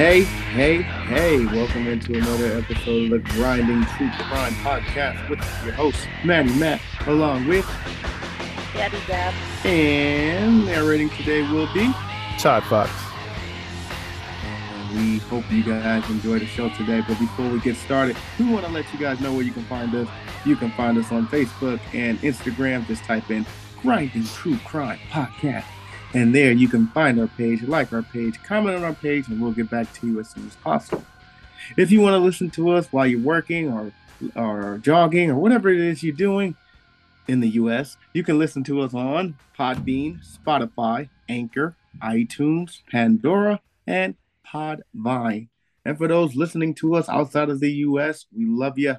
Hey, hey, hey, welcome into another episode of the Grinding True Crime Podcast with your host, Maddie Matt, along with, Gabby Gab. and narrating today will be. Todd Fox. And we hope you guys enjoy the show today, but before we get started, we want to let you guys know where you can find us. You can find us on Facebook and Instagram. Just type in Grinding True Crime Podcast. And there you can find our page, like our page, comment on our page, and we'll get back to you as soon as possible. If you want to listen to us while you're working or, or jogging or whatever it is you're doing in the US, you can listen to us on Podbean, Spotify, Anchor, iTunes, Pandora, and Podvine. And for those listening to us outside of the US, we love you.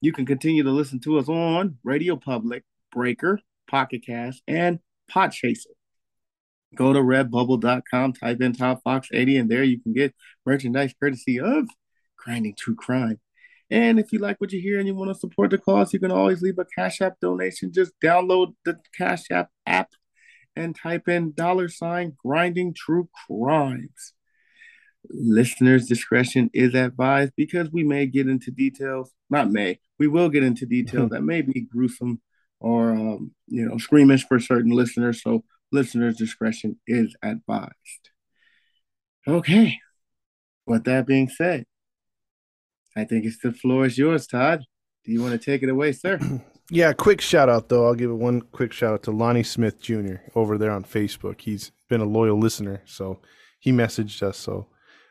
You can continue to listen to us on Radio Public, Breaker, Pocket Cast, and Podchaser. Go to redbubble.com, type in Top Fox 80, and there you can get merchandise courtesy of Grinding True Crime. And if you like what you hear and you want to support the cause, you can always leave a Cash App donation. Just download the Cash App app and type in dollar sign grinding true crimes. Listeners' discretion is advised because we may get into details, not may, we will get into details that may be gruesome or, um, you know, squeamish for certain listeners. So, listeners' discretion is advised. Okay. With that being said, I think it's the floor is yours, Todd. Do you want to take it away, sir? Yeah, quick shout out though. I'll give it one quick shout out to Lonnie Smith Jr. over there on Facebook. He's been a loyal listener, so he messaged us. So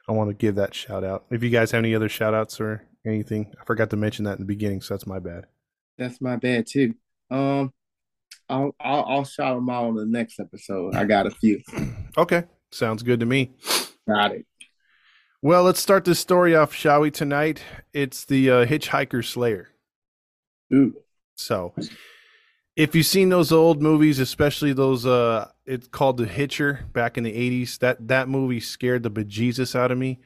I want to give that shout out. If you guys have any other shout outs or anything, I forgot to mention that in the beginning, so that's my bad. That's my bad too. Um, I'll I'll, I'll shout them out on the next episode. I got a few. Okay, sounds good to me. Got it. Well, let's start this story off, shall we? Tonight, it's the uh, Hitchhiker Slayer. Ooh. So, if you've seen those old movies, especially those, uh, it's called The Hitcher back in the '80s. That that movie scared the bejesus out of me.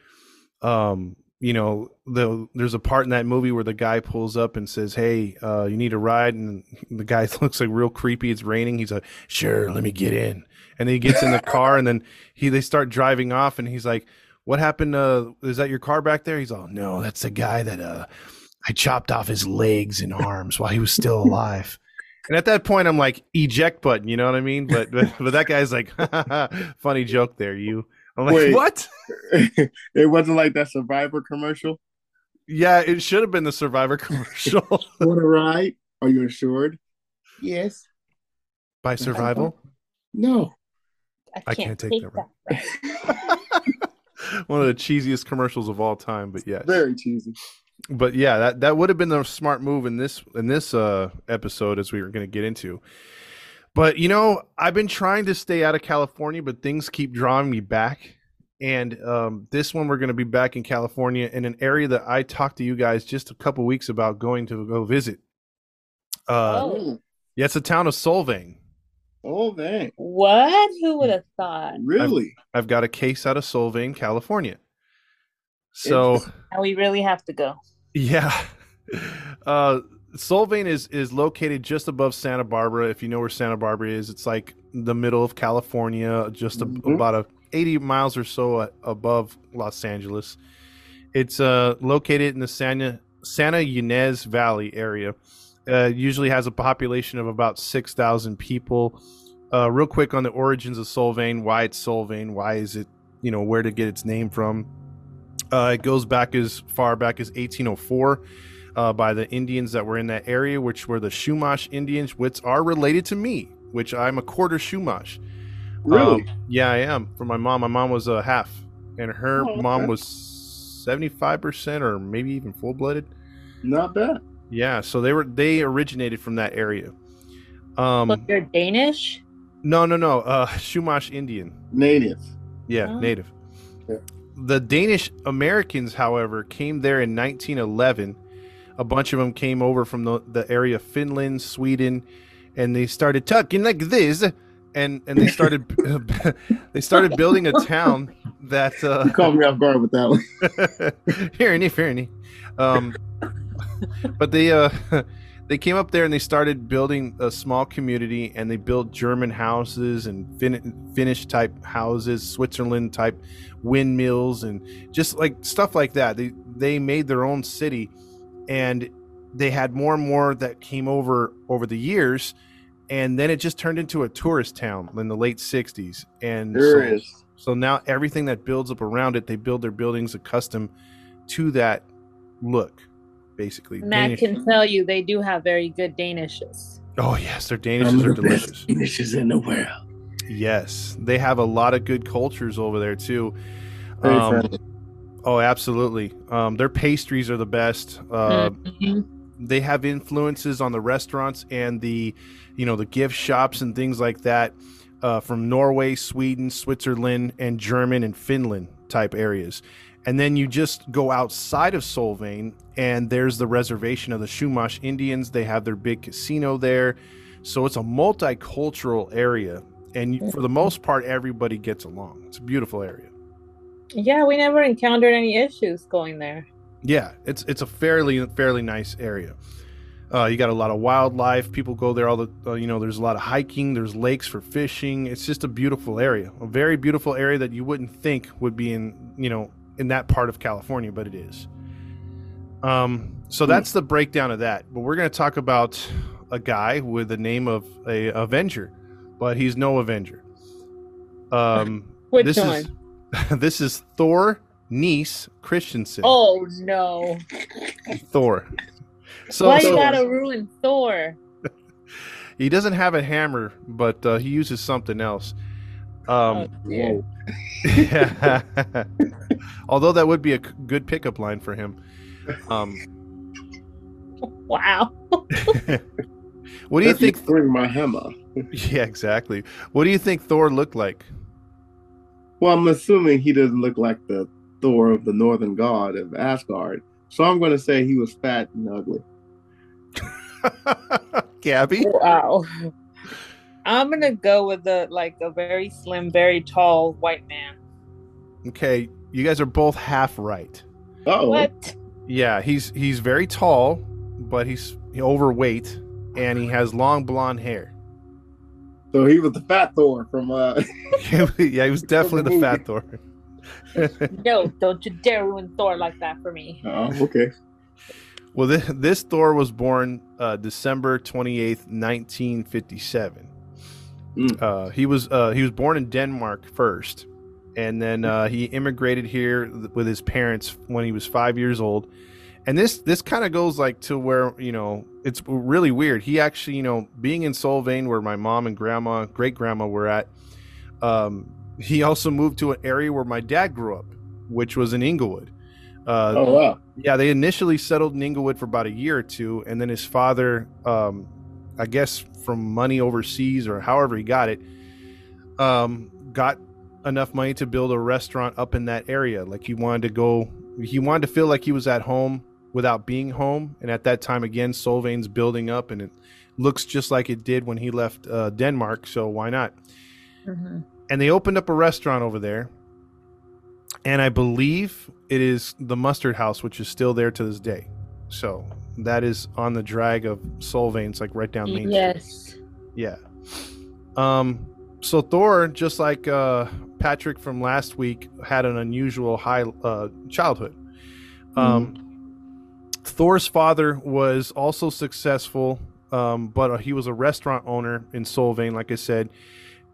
Um, you know, the there's a part in that movie where the guy pulls up and says, "Hey, uh, you need a ride?" And the guy looks like real creepy. It's raining. He's like, "Sure, let me get in." And then he gets in the car, and then he they start driving off, and he's like, "What happened? Uh, is that your car back there?" He's all, "No, that's the guy that uh." I chopped off his legs and arms while he was still alive. And at that point, I'm like, eject button, you know what I mean? But but, but that guy's like, funny joke there, you. I'm like, Wait. what? it wasn't like that Survivor commercial. Yeah, it should have been the Survivor commercial Want to ride? Are you insured? Yes. by Survival. No. I can't take that right. One of the cheesiest commercials of all time, but yes. Very cheesy. but yeah, that that would have been the smart move in this in this uh episode as we were going to get into. But you know, I've been trying to stay out of California, but things keep drawing me back. And um, this one, we're going to be back in California in an area that I talked to you guys just a couple weeks about going to go visit. Uh, Oh. Yeah, it's the town of Solvang. Oh man. What? Who would have thought? Really? I've got a case out of Solvang, California. So. And we really have to go. Yeah. Uh Solvang is is located just above Santa Barbara. If you know where Santa Barbara is, it's like the middle of California, just a, Mhm. about a 80 miles or so a- above Los Angeles. It's uh located in the Santa Santa Ynez Valley area. Uh, usually has a population of about 6,000 people. Uh, real quick on the origins of Solvang, why it's Solvang, why is it, you know, where to get its name from. Uh, it goes back as far back as 1804 uh, by the Indians that were in that area, which were the Chumash Indians, which are related to me, which I'm a quarter Chumash. Really? Um, yeah, I am. For my mom, my mom was a half, and her Oh, okay. mom was 75% or maybe even full blooded. Not bad. Yeah, so they were they originated from that area. Um, But you're Danish? no, no, no. Uh, Chumash Indian. Native. Yeah, Oh. native. Yeah. The Danish Americans, however, came there in 1911. A bunch of them came over from the, the area of Finland, Sweden, and they started talking like this, and and they started they started building a town that uh, You caught me off guard with that one. Hearing hearing Um, but they uh, they came up there and they started building a small community and they built German houses and fin- Finnish type houses, Switzerland type windmills and just like stuff like that. They they made their own city and they had more and more that came over over the years and then it just turned into a tourist town in the late 60s and There so- is. so now everything that builds up around it, they build their buildings accustomed to that look, basically. And I Danish- can tell you they do have very good Danishes. oh yes, their Danishes are delicious. danishes in the world. Yes, they have a lot of good cultures over there too. Very Um, friendly. Oh, absolutely. Um, their pastries are the best. Uh, Mhm. they have influences on the restaurants and the you know the gift shops and things like that uh, from norway sweden switzerland and german and finland type areas and then you just go outside of solvang and there's the reservation of the chumash indians they have their big casino there so it's a multicultural area and for the most part everybody gets along it's a beautiful area Yeah, we never encountered any issues going there. Yeah, it's it's a fairly fairly nice area. Uh, you got a lot of wildlife. People go there all the uh, you know. There's a lot of hiking. There's lakes for fishing. It's just a beautiful area, a very beautiful area that you wouldn't think would be in you know in that part of California, but it is. Um, so that's the breakdown of that. But we're going to talk about a guy with the name of a Avenger, but he's no Avenger. Um, Which this one? is this is Thor Nis Christiansen. Oh no! Thor. So, Why so you gotta ruin Thor? he doesn't have a hammer, but uh, he uses something else. oh Um, dear. although that would be a good pickup line for him. Um, Wow. what do you think? Bring my hammer. Yeah, exactly. What do you think Thor looked like? Well, I'm assuming he doesn't look like the Thor of the Northern God of Asgard. So I'm going to say he was fat and ugly. Gabby? Wow. I'm gonna go with the like a very slim, very tall white man. Okay, you guys are both half right. Oh, What? Yeah, he's he's very tall, but he's overweight, and he has long blonde hair. So he was the fat Thor from. uh yeah, he was definitely the fat Thor. No, don't you dare ruin Thor like that for me. Oh, okay. Well, this, this Thor was born uh, December twenty eighth, nineteen fifty seven. Mm. Uh, he was uh, he was born in Denmark first, and then uh, he immigrated here with his parents when he was five years old. And this this kind of goes like to where you know it's really weird. He actually you know being in Solvang where my mom and grandma great grandma were at. Um, he also moved to an area where my dad grew up, which was in Inglewood. Uh, Oh wow. yeah, they initially settled in Inglewood for about a year or two, and then his father, um, I guess from money overseas or however he got it, um, got enough money to build a restaurant up in that area. Like he wanted to go, he wanted to feel like he was at home without being home. And at that time, again, Solvang's building up, and it looks just like it did when he left uh, Denmark. So why not? Mhm. and they opened up a restaurant over there and i believe it is the mustard house which is still there to this day so that is on the drag of solvangs like right down main street Yes. yeah um so thor just like uh patrick from last week had an unusual high uh childhood um thor's father was also successful um but uh, he was a restaurant owner in solvang like i said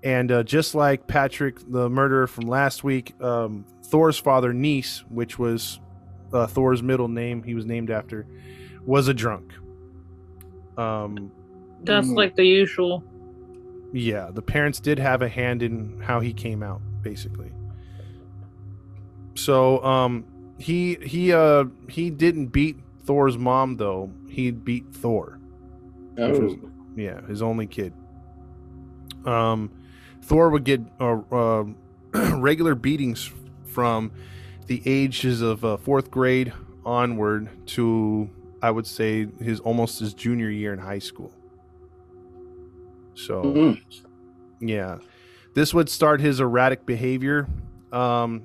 and uh, just like Patrick, the murderer from last week, um, Thor's father, Nis, which was uh, Thor's middle name, he was named after, was a drunk. Um, That's Mm. like the usual. yeah, the parents did have a hand in how he came out, basically. So, um, he he uh he didn't beat Thor's mom though. He beat Thor. which was- Oh. yeah, his only kid. Um, Thor would get uh, uh, regular beatings from the ages of uh, fourth grade onward to, I would say, his almost his junior year in high school. So, Mhm. yeah, this would start his erratic behavior. Um,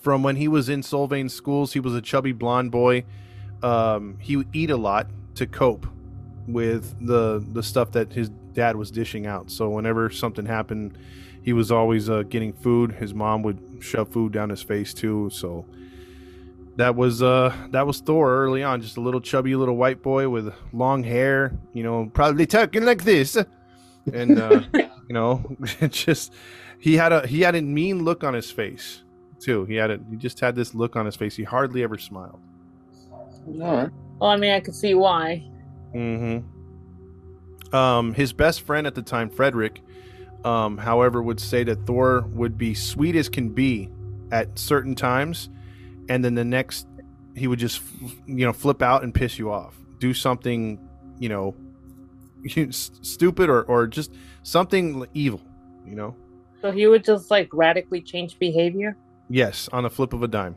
from when he was in Solvang schools, he was a chubby blonde boy. Um, he would eat a lot to cope with the the stuff that his dad was dishing out. So whenever something happened, he was always uh, getting food. His mom would shove food down his face too. So that was uh that was Thor early on, just a little chubby little white boy with long hair. You know, probably talking like this, and uh, you know, just he had a he had a mean look on his face too. He had a he just had this look on his face. He hardly ever smiled. All right. Well, I mean, I could see why. Mm-hmm. Um, his best friend at the time, Frederick, um, however, would say that Thor would be sweet as can be at certain times, and then the next he would just, you know, flip out and piss you off, do something, you know, stupid or or just something evil, you know. So he would just like radically change behavior. Yes, on a flip of a dime.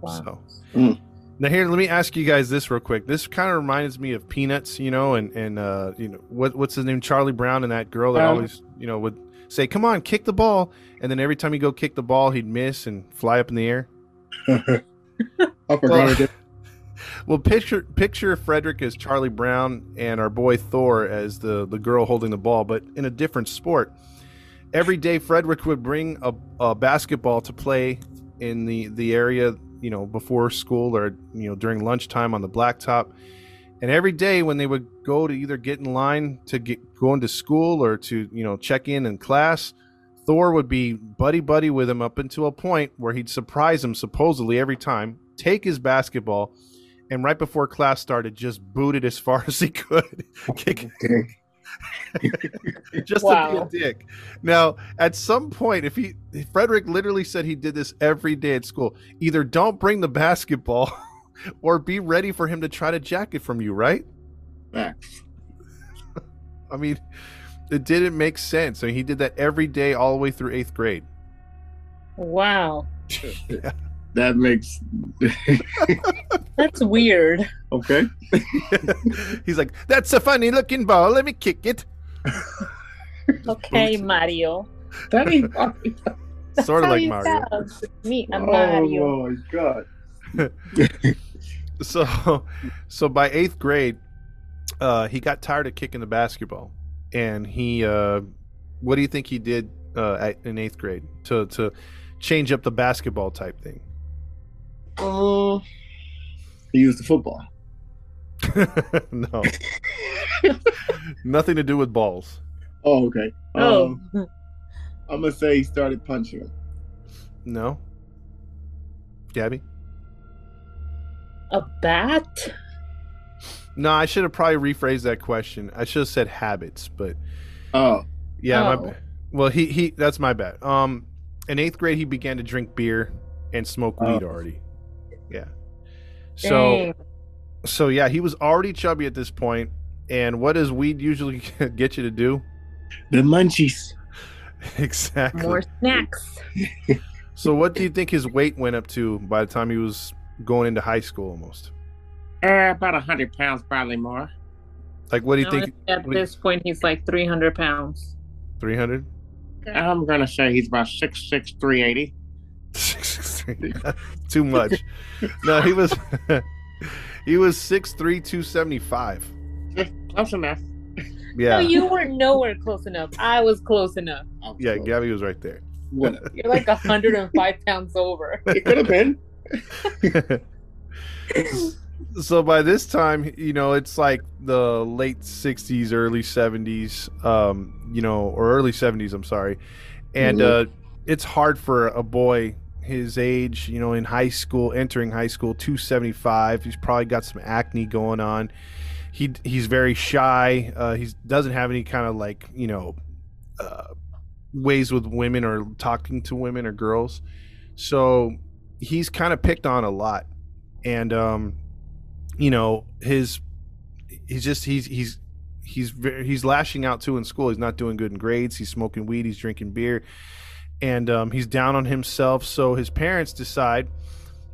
Wow. So Mm. Now here, let me ask you guys this real quick. This kind of reminds me of Peanuts, you know, and and uh, you know what what's his name, Charlie Brown, and that girl that Um. always you know would say, "Come on, kick the ball," and then every time he go kick the ball, he'd miss and fly up in the air. I forgot Well, it. well, picture picture Frederick as Charlie Brown and our boy Thor as the the girl holding the ball, but in a different sport. Every day, Frederick would bring a, a basketball to play in the the area, you know, before school or you know during lunchtime on the blacktop. And every day when they would go to either get in line to get going to school or to you know check in in class, Thor would be buddy buddy with him up until a point where he'd surprise him supposedly every time, take his basketball, and right before class started, just boot it as far as he could, kick. just Wow. to be a dick. Now, at some point, if he Frederick literally said he did this every day at school, either don't bring the basketball or be ready for him to try to jack it from you, right? Facts. I mean, it didn't make sense. I mean, he did that every day all the way through eighth grade. Wow. That makes That's weird. okay. He's like, "That's a funny looking ball. Let me kick it." Okay, boots it. Mario. That ain't funny. Sort of like Mario. Me, I'm Mario. Oh my god. so so by eighth grade uh he got tired of kicking the basketball and he uh what do you think he did uh at, in eighth grade to to change up the basketball type thing Mm, He used the football. no nothing to do with balls Oh, okay. oh, Um, I'm gonna say he started punching him. no gabby a bat? no i should have probably rephrased that question i should have said habits but Oh, yeah Oh. bad. well he he that's my bad um in eighth grade he began to drink beer and smoke weed Oh. already yeah so Dang. So yeah, he was already chubby at this point. And what does weed usually get you to do? the munchies. exactly. More snacks. So what do you think his weight went up to by the time he was going into high school almost? Uh, about a hundred pounds, probably more. Like what do you No, think? At this point, he's like 300 pounds. 300? I'm gonna say he's about six six three eighty. Too much. No, he was he was 6'3", 275. Close enough. Yeah. No, you were nowhere close enough. I was close enough. yeah, Gabby was right there. You're like 105 pounds over. It could have been. so by this time, you know, it's like the late 60s, early 70s, um, you know, or early 70s, I'm sorry. And Mhm. uh it's hard for a boy his age, you know, in high school, entering high school, 275. He's probably got some acne going on. He he's very shy. Uh, he doesn't have any kind of like you know uh, ways with women or talking to women or girls. So he's kind of picked on a lot, and um, you know his he's just he's he's he's he's lashing out too in school. He's not doing good in grades. He's smoking weed. He's drinking beer, and um, he's down on himself. So his parents decide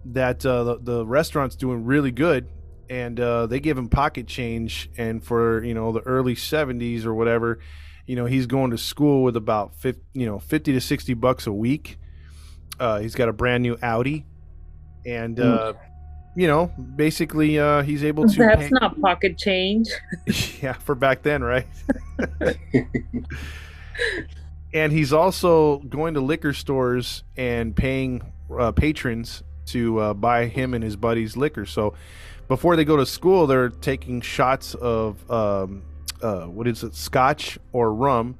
that uh, the, the restaurant's doing really good, and uh, they give him pocket change. And for you know the early '70s or whatever, you know he's going to school with about 50, you know 50 to 60 bucks a week. Uh, he's got a brand new Audi, and uh, you know basically uh, he's able to. That's pay- not pocket change. yeah, for back then, right? and he's also going to liquor stores and paying uh, patrons to uh, buy him and his buddies liquor. So before they go to school, they're taking shots of um, uh, what is it, scotch or rum,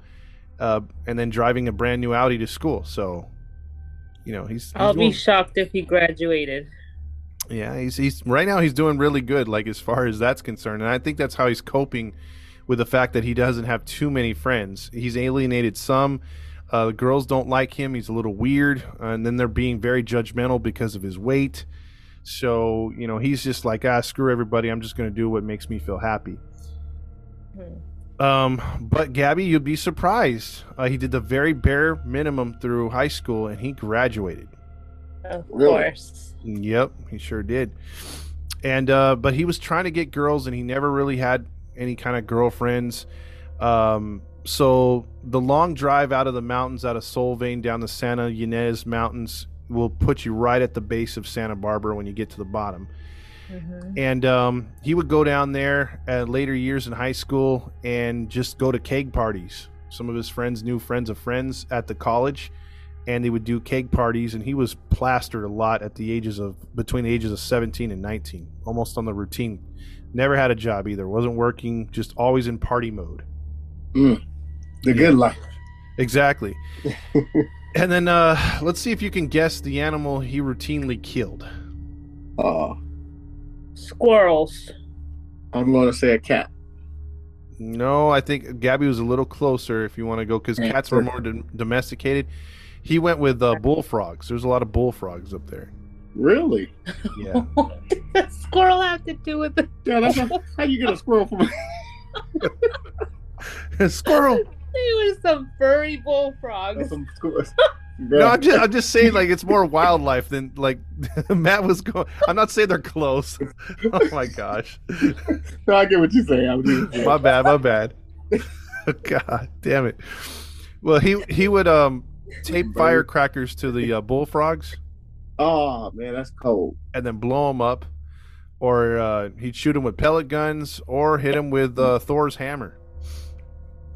uh, and then driving a brand new Audi to school. So you know he's, he's I'll doing- be shocked if he graduated. yeah, he's he's right now he's doing really good, like as far as that's concerned, and I think that's how he's coping with the fact that he doesn't have too many friends. He's alienated some. Uh, the girls don't like him. He's a little weird, and then they're being very judgmental because of his weight. So you know he's just like ah screw everybody. I'm just going to do what makes me feel happy. Hmm. Um, but Gabby, you'd be surprised. Uh, he did the very bare minimum through high school, and he graduated. Of Really? course. Yep, he sure did. And uh, but he was trying to get girls, and he never really had any kind of girlfriends. Um, so the long drive out of the mountains, out of Solvang down the Santa Ynez Mountains, will put you right at the base of Santa Barbara when you get to the bottom. Mhm. And um, he would go down there at later years in high school and just go to keg parties. Some of his friends knew friends of friends at the college, and they would do keg parties. And he was plastered a lot at the ages of between the ages of 17 and 19, almost on the routine. Never had a job either. wasn't working. Just always in party mode. The good life. Exactly. and then uh, let's see if you can guess the animal he routinely killed. Uh, Squirrels. I'm going to say a cat. No, I think Gabby was a little closer if you want to go because cats were more dom- domesticated. He went with uh, bullfrogs. There's a lot of bullfrogs up there. Really? Yeah. what did the squirrel have to do with it? Yeah, that's how you get a squirrel from. A squirrel. They were some furry bullfrogs. some squirrels. No, I'm just, I'm just saying like it's more wildlife than like Matt was going. I'm not saying they're close. oh my gosh. No, I get what you're saying. I'm just, My bad. My bad. God damn it. Well, he he would um tape firecrackers to the uh, bullfrogs oh man, that's cold. and then blow him up, or uh, he'd shoot him with pellet guns, or hit him with uh, Thor's hammer.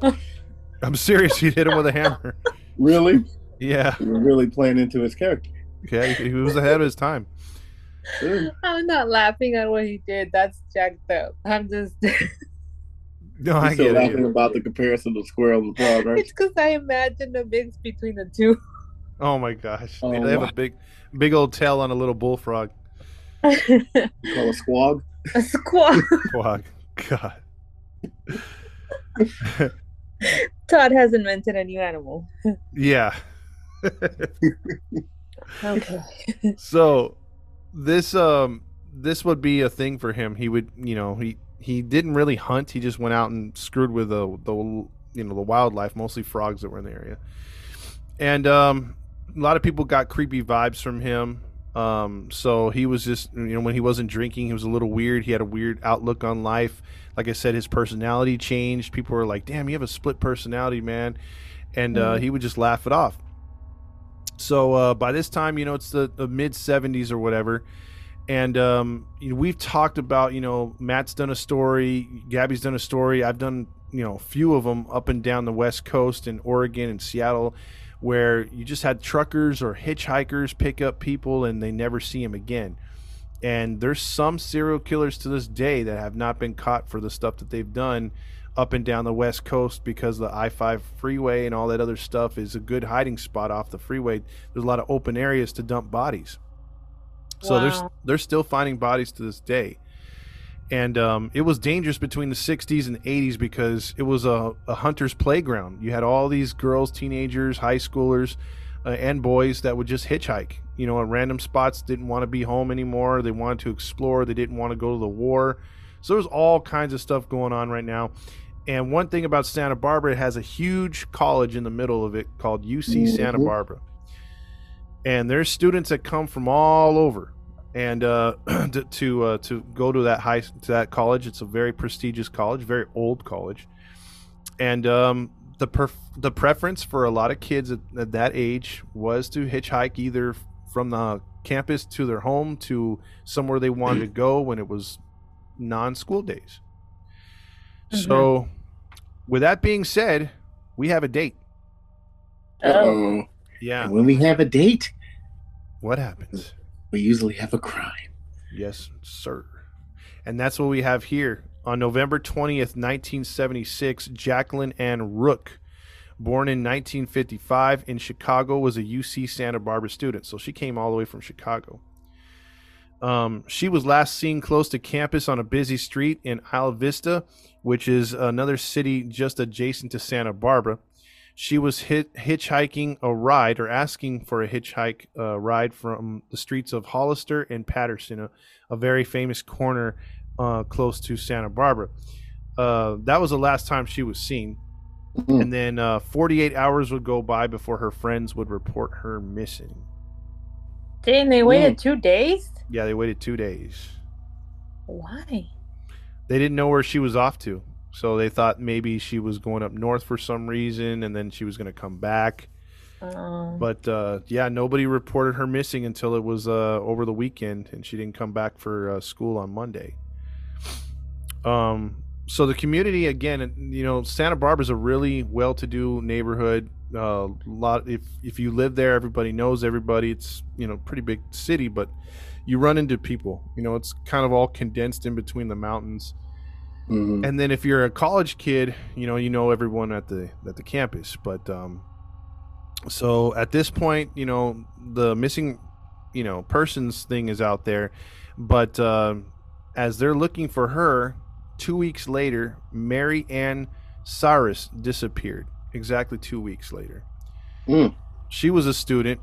I'm serious. He'd hit him with a hammer. Really? Yeah, You're really playing into his character. yeah. He was ahead of his time. Really? I'm not laughing at what he did. That's jacked up. I'm just. No, You're still get laughing it. about the comparison of squirrel and frog, right? it's because I imagine a mix between the two. Oh my gosh, Oh, they have wow. a big, big old tail on a little bullfrog. a You call a squog? squaw. Quag. God. Todd has invented a new animal. Yeah. Okay. so this um this would be a thing for him. He would, you know, he he didn't really hunt. He just went out and screwed with the the you know the wildlife, mostly frogs that were in the area. And um, a lot of people got creepy vibes from him. Um, so he was just, you know, when he wasn't drinking, he was a little weird. He had a weird outlook on life. Like I said, his personality changed. People were like, "Damn, you have a split personality, man," and uh, Mhm. he would just laugh it off. So uh, by this time, you know, it's the, the mid 70s or whatever. And, um, you know, we've talked about, you know, Matt's done a story, Gabby's done a story. I've done, you know, a few of them up and down the West Coast in Oregon and Seattle where you just had truckers or hitchhikers pick up people and they never see them again. And there's some serial killers to this day that have not been caught for the stuff that they've done up and down the west coast because the I-5 freeway and all that other stuff is a good hiding spot off the freeway. There's a lot of open areas to dump bodies. So there's they're still finding bodies to this day. And um, it was dangerous between the 60s and 80s because it was a, a hunter's playground. You had all these girls, teenagers, high schoolers, uh, and boys that would just hitchhike. You know, at random spots, didn't want to be home anymore. They wanted to explore. They didn't want to go to the war. So there's all kinds of stuff going on right now. And one thing about Santa Barbara, it has a huge college in the middle of it called UC Santa Mhm. Barbara. And there's students that come from all over and uh, to to, uh, to go to that high to that college. It's a very prestigious college, very old college, and um, the perf- the preference for a lot of kids at, at that age was to hitchhike either from the campus to their home to somewhere they wanted to go when it was non-school days. So, with that being said, we have a date. Oh, Uh-oh. Yeah. And when we have a date, What happens? We usually have a crime. Yes, sir. And that's what we have here. On November 20th, 1976, Jacqueline Ann Rook, born in 1955 in Chicago, was a UC Santa Barbara student. So she came all the way from Chicago. Um, she was last seen close to campus on a busy street in Isla Vista, which is another city just adjacent to Santa Barbara. She was hit, hitchhiking a ride or asking for a hitchhike uh, ride from the streets of Hollister and Patterson, a, a very famous corner uh, close to Santa Barbara. Uh, that was the last time she was seen. Mhm. And then uh, 48 hours would go by before her friends would report her missing. dang, they waited two days? Yeah, they waited two days. Why? They didn't know where she was off to. So they thought maybe she was going up north for some reason and then she was going to come back. Um, But uh, yeah, nobody reported her missing until it was uh, over the weekend, and she didn't come back for uh, school on Monday. Um, so the community again, you know, Santa Barbara is a really well-to-do neighborhood. Uh, lot if if you live there, everybody knows everybody. It's you know pretty big city, but you run into people. You know, it's kind of all condensed in between the mountains. Mhm. And then if you're a college kid, you know, you know everyone at the at the campus. But um so at this point, you know, the missing, you know, persons thing is out there, but uh, as they're looking for her, two weeks later, Mary Ann Sarris disappeared. Exactly two weeks later. Mm. She was a student,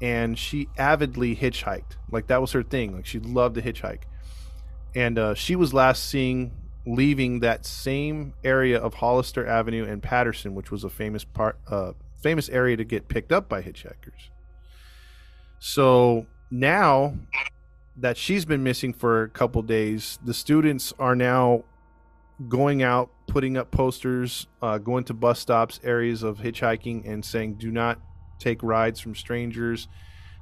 and she avidly hitchhiked. Like that was her thing. Like she loved to hitchhike, and uh, she was last seen leaving that same area of Hollister Avenue and Patterson, which was a famous part, uh, famous area to get picked up by hitchhikers. So now that she's been missing for a couple days, the students are now going out, putting up posters, uh, going to bus stops, areas of hitchhiking, and saying, "Do not take rides from strangers."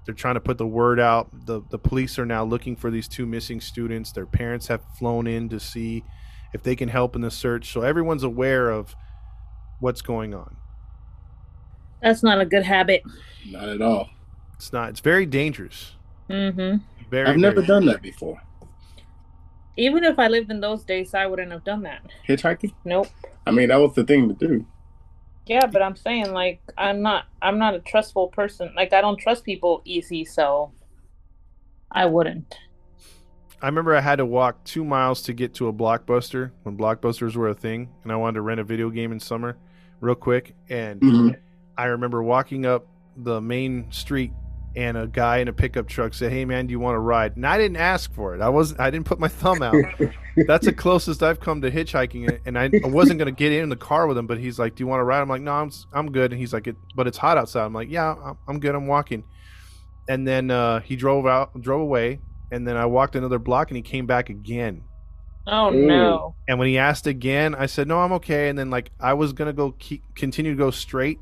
They're trying to put the word out. the The police are now looking for these two missing students. Their parents have flown in to see if they can help in the search. So everyone's aware of what's going on. that's not a good habit. Not at all. It's not. It's very dangerous. Mm-hmm. Very. I've never very- done that before. Even if I lived in those days, I wouldn't have done that. Hitchhiking? Nope. I mean, that was the thing to do. Yeah, but I'm saying like I'm not I'm not a trustful person. Like I don't trust people easy, so I wouldn't. I remember I had to walk two miles to get to a blockbuster when blockbusters were a thing, and I wanted to rent a video game in summer, real quick. And Mhm. I remember walking up the main street, and a guy in a pickup truck said, "Hey man, do you want to ride?" And I didn't ask for it. I was I didn't put my thumb out. That's the closest I've come to hitchhiking, and I, I wasn't gonna get in the car with him. But he's like, "Do you want to ride?" I'm like, "No, I'm I'm good." And he's like, it, "But it's hot outside." I'm like, "Yeah, I'm, I'm good. I'm walking." And then uh, he drove out, drove away, and then I walked another block, and he came back again. Oh Ooh. no. And when he asked again, I said, "No, I'm okay." And then like I was gonna go keep, continue to go straight,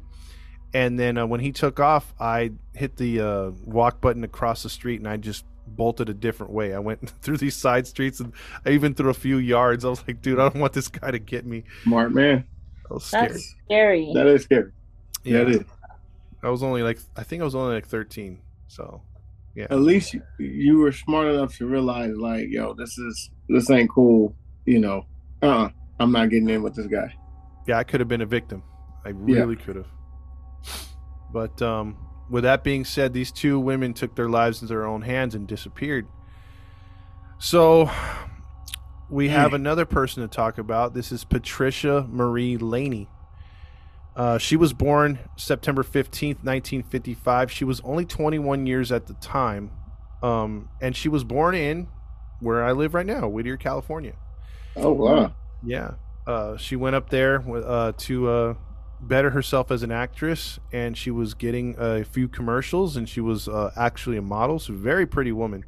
and then uh, when he took off, I hit the uh, walk button across the street, and I just bolted a different way. I went through these side streets, and I even through a few yards. I was like, "Dude, I don't want this guy to get me." Smart man. I was scared. That's scary. That is scary. Yeah, it is. I was only like, I think I was only like 13. So, yeah. At least you, you were smart enough to realize, like, yo, this is this ain't cool. You know, uh, uh I'm not getting in with this guy. Yeah, I could have been a victim. I really could have. But um, with that being said, these two women took their lives into their own hands and disappeared. So we have another person to talk about. This is Patricia Marie Laney. Uh, she was born September 15th, 1955. She was only 21 years at the time. Um, and she was born in where I live right now, Whittier, California. Oh wow. Yeah. Uh, she went up there uh, to uh, better herself as an actress, and she was getting a few commercials, and she was uh, actually a model. So, very pretty woman.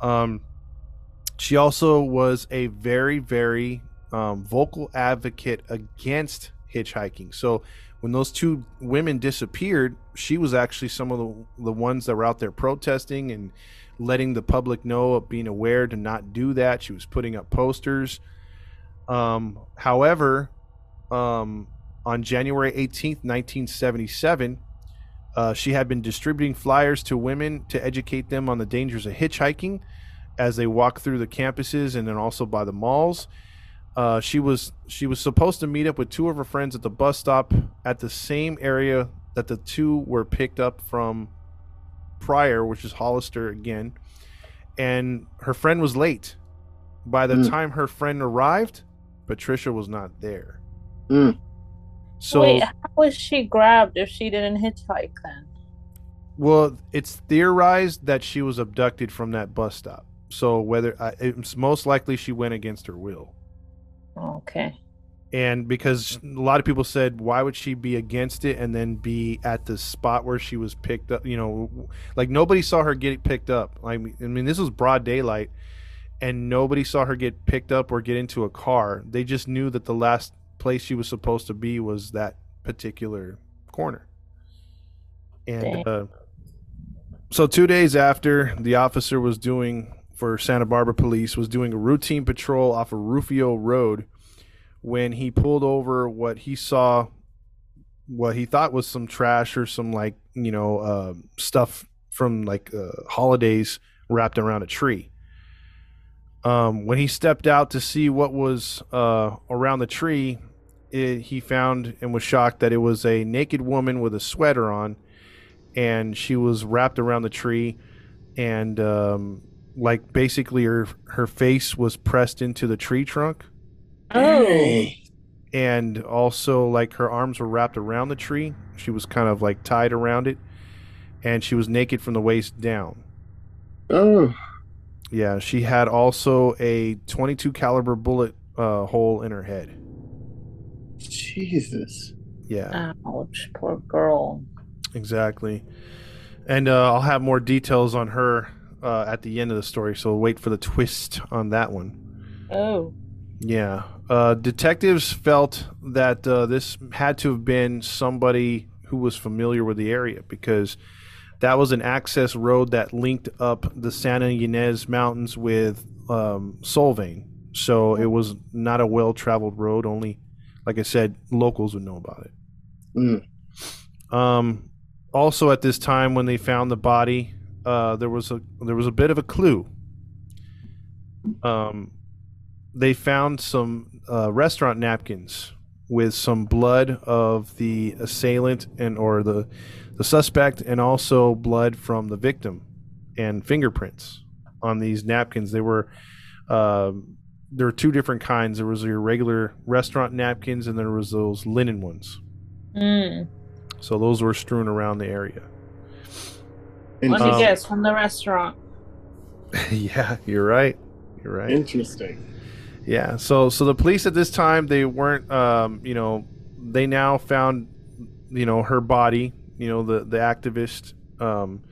Um, she also was a very, very um, vocal advocate against hitchhiking. So, when those two women disappeared, she was actually some of the, the ones that were out there protesting and letting the public know being aware to not do that. She was putting up posters. Um, however, um, on January 18th, 1977, uh, she had been distributing flyers to women to educate them on the dangers of hitchhiking as they walk through the campuses and then also by the malls. Uh, she was she was supposed to meet up with two of her friends at the bus stop at the same area that the two were picked up from prior, which is Hollister again. And her friend was late. By the Mm. time her friend arrived, Patricia was not there. Mm. So, Wait, how was she grabbed if she didn't hitchhike then? well, it's theorized that she was abducted from that bus stop. So, whether uh, it's most likely she went against her will. Okay. and because a lot of people said why would she be against it and then be at the spot where she was picked up? You know like nobody saw her get picked up. I mean, I mean this was broad daylight and nobody saw her get picked up or get into a car. They just knew that the last place she was supposed to be was that particular corner. And uh, so two days after the officer was doing for santa barbara police was doing a routine patrol off of refugio road when he pulled over what he saw what he thought was some trash or some like you know uh, stuff from like uh, holidays wrapped around a tree. Um, when he stepped out to see what was uh, around the tree it, he found and was shocked that it was a naked woman with a sweater on and she was wrapped around the tree and um, like basically her her face was pressed into the tree trunk Oh. and also like her arms were wrapped around the tree. She was kind of like tied around it, and she was naked from the waist down. Oh. Yeah, she had also a 22 caliber bullet uh, hole in her head. Jesus. Yeah, Ouch, poor girl. exactly. And uh, I'll have more details on her uh, at the end of the story, so wait for the twist on that one. Oh. Yeah. Uh, detectives felt that uh, this had to have been somebody who was familiar with the area because that was an access road that linked up the Santa Ynez Mountains with um, Solvang. So it was not a well traveled road. Only, like I said, locals would know about it. Mm. Um, also, at this time when they found the body, uh, there was a there was a bit of a clue. Um, they found some uh, restaurant napkins with some blood of the assailant and or the the suspect, and also blood from the victim, and fingerprints on these napkins. They were. Um, there were two different kinds. There was your regular restaurant napkins, and there was those linen ones. Mm. So those were strewn around the area. Let me Um, guess, from the restaurant. yeah, you're right. You're right. Interesting. Yeah. So so the police at this time they weren't um, you know, they now found you know her body, you know, the the activist um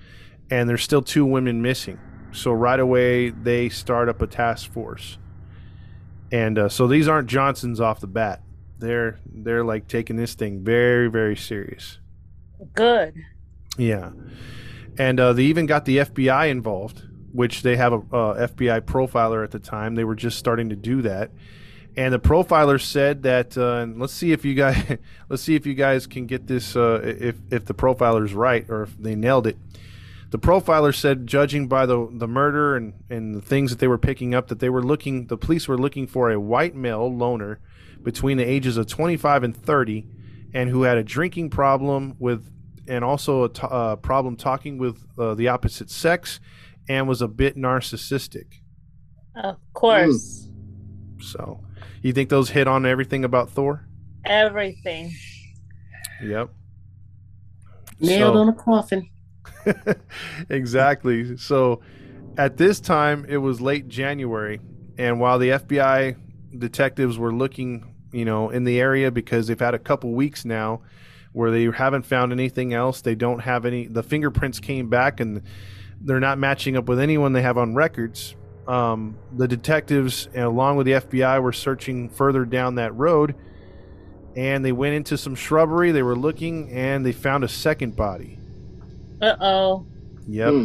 and there's still two women missing. So right away they start up a task force. And uh, so these aren't Johnsons off the bat. They're they're like taking this thing very very serious. Good. Yeah, and uh, they even got the FBI involved, which they have a FBI profiler at the time. They were just starting to do that, and the profiler said that. Uh, and let's see if you guys, let's see if you guys can get this. Uh, if if the profiler's right or if they nailed it. The profiler said, judging by the the murder and and the things that they were picking up, that they were looking. The police were looking for a white male loner between the ages of 25 and 30, and who had a drinking problem with, and also a t- uh, problem talking with uh, the opposite sex, and was a bit narcissistic. Of course. So, you think those hit on everything about Thor? Everything. Yep. Nailed So- on a coffin. exactly. So at this time, it was late January, and while the FBI detectives were looking, you know, in the area because they've had a couple weeks now where they haven't found anything else, they don't have any. The fingerprints came back, and they're not matching up with anyone they have on records. Um, the detectives, along with the FBI, were searching further down that road, and they went into some shrubbery. They were looking, and they found a second body. Uh oh. Yep. Hmm.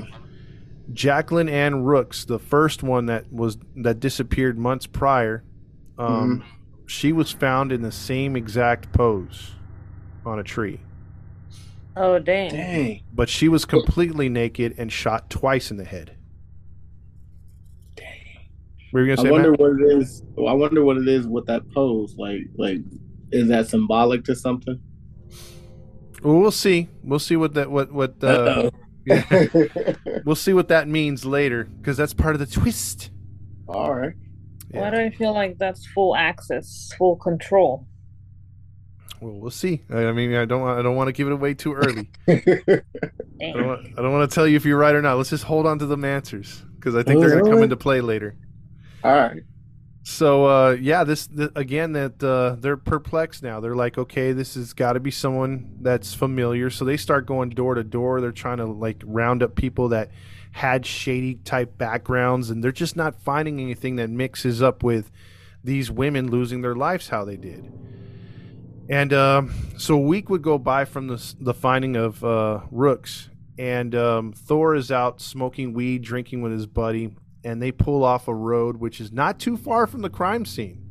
Jacqueline Ann Rooks, the first one that was that disappeared months prior, um, she was found in the same exact pose on a tree, Oh dang. Dang. but she was completely naked and shot twice in the head. Were you gonna I wonder Matt? what it is. I wonder what it is with that pose. Like, like, is that symbolic to something? Well, we'll see. We'll see what that what what uh, yeah. we'll see what that means later because that's part of the twist. All right. Why do I feel like that's full access, full control? Well, we'll see. I I mean, I don't want I don't want to give it away too early. I don't want, I don't want to tell you if you're right or not. Let's just hold on to the answers because I think they're going to come into play later. All right. So uh, yeah, this th- again that uh, they're perplexed now. They're like, okay, this has got to be someone that's familiar. So they start going door to door. They're trying to like round up people that had shady type backgrounds, and they're just not finding anything that mixes up with these women losing their lives how they did. And um, so a week would go by from the the finding of uh, Rooks, and um, Thor is out smoking weed, drinking with his buddy, and they pull off a road which is not too far from the crime scene.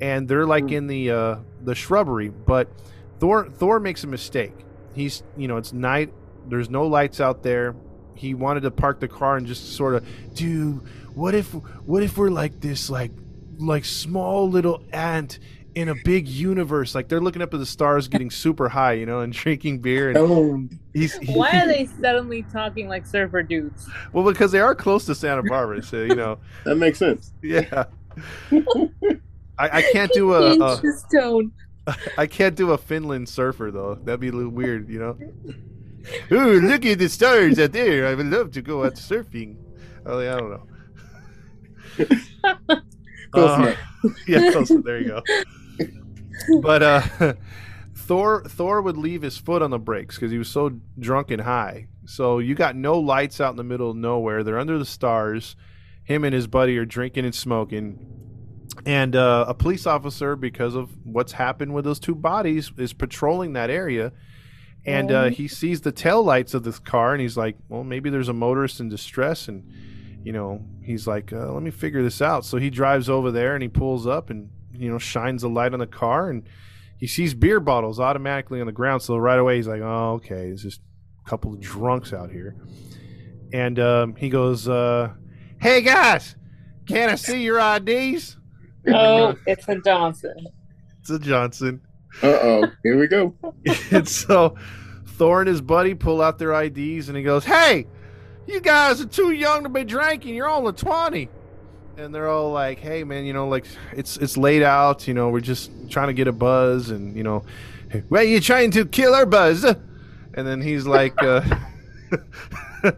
And they're like in the uh, the shrubbery, but Thor Thor makes a mistake. He's you know it's night. There's no lights out there. He wanted to park the car and just sort of, dude, what if what if we're like this like like small little ant in a big universe? Like they're looking up at the stars, getting super high, you know, and drinking beer. And he's Why are they suddenly talking like surfer dudes? well because they are close to Santa Barbara, so you know, that makes sense. yeah. I, I can't do a, a Change tone. I can't do a Finland surfer though. That'd be a little weird, you know. Ooh, look at the stars out there! I would love to go out surfing. Oh, yeah, I don't know. Close Uh, enough. yeah, close. There you go. But uh, Thor Thor would leave his foot on the brakes because he was so drunk and high. So you got no lights out in the middle of nowhere. They're under the stars. Him and his buddy are drinking and smoking. And uh, a police officer, because of what's happened with those two bodies, is patrolling that area. And uh, he sees the tail lights of this car, and he's like, "Well, maybe there's a motorist in distress." And you know, he's like, uh, "Let me figure this out." So he drives over there, and he pulls up, and you know, shines a light on the car, and he sees beer bottles automatically on the ground. So right away, he's like, "Oh, okay, it's just a couple of drunks out here." And um, he goes, uh, "Hey guys, can I see your IDs?" Oh, it's a Johnson. It's a Johnson. Uh oh. Here we go. and so Thor and his buddy pull out their IDs and he goes, Hey, you guys are too young to be drinking. You're only 20. And they're all like, Hey, man, you know, like it's it's late out. You know, we're just trying to get a buzz. And, you know, well, you trying to kill our buzz. And then he's like, uh,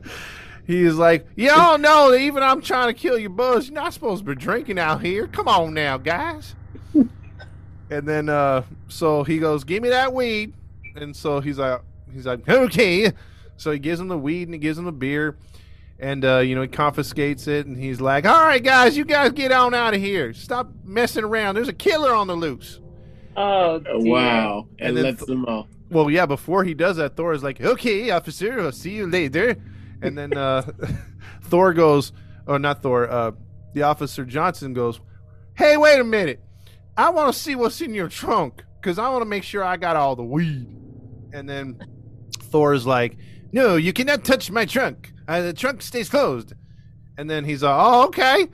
He's like, y'all know that even I'm trying to kill your buzz. You're not supposed to be drinking out here. Come on now, guys. And then uh so he goes, "Give me that weed." And so he's like he's like, "Okay." So he gives him the weed and he gives him the beer. And uh, you know, he confiscates it and he's like, "All right, guys, you guys get on out of here. Stop messing around. There's a killer on the loose." Oh, Oh, dear. wow. And, And then lets th- them off. Well, yeah, before he does that, Thor is like, "Okay, officer, I'll see you later." And then uh Thor goes, or not Thor, uh the officer Johnson goes, "Hey, wait a minute. I want to see what's in your trunk cuz I want to make sure I got all the weed." And then Thor is like, No, you cannot touch my trunk. Uh, the trunk stays closed. And then he's like, oh, okay.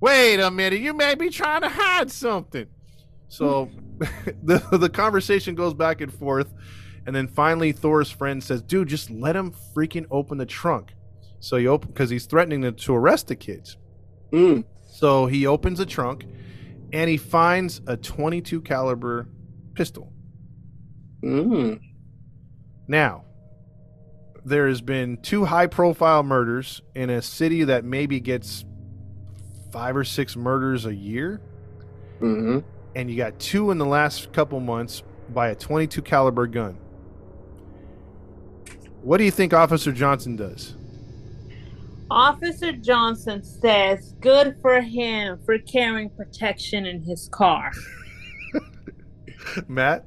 Wait a minute. You may be trying to hide something. So the, the conversation goes back and forth. And then finally, Thor's friend says, dude, just let him freaking open the trunk. So he open because he's threatening to, to arrest the kids. Mm. So he opens the trunk and he finds a 22 caliber pistol. Mm. Now, there has been two high profile murders in a city that maybe gets five or six murders a year, hmm and you got two in the last couple months by a 22 caliber gun. What do you think Officer Johnson does? Officer Johnson says good for him for carrying protection in his car. Matt?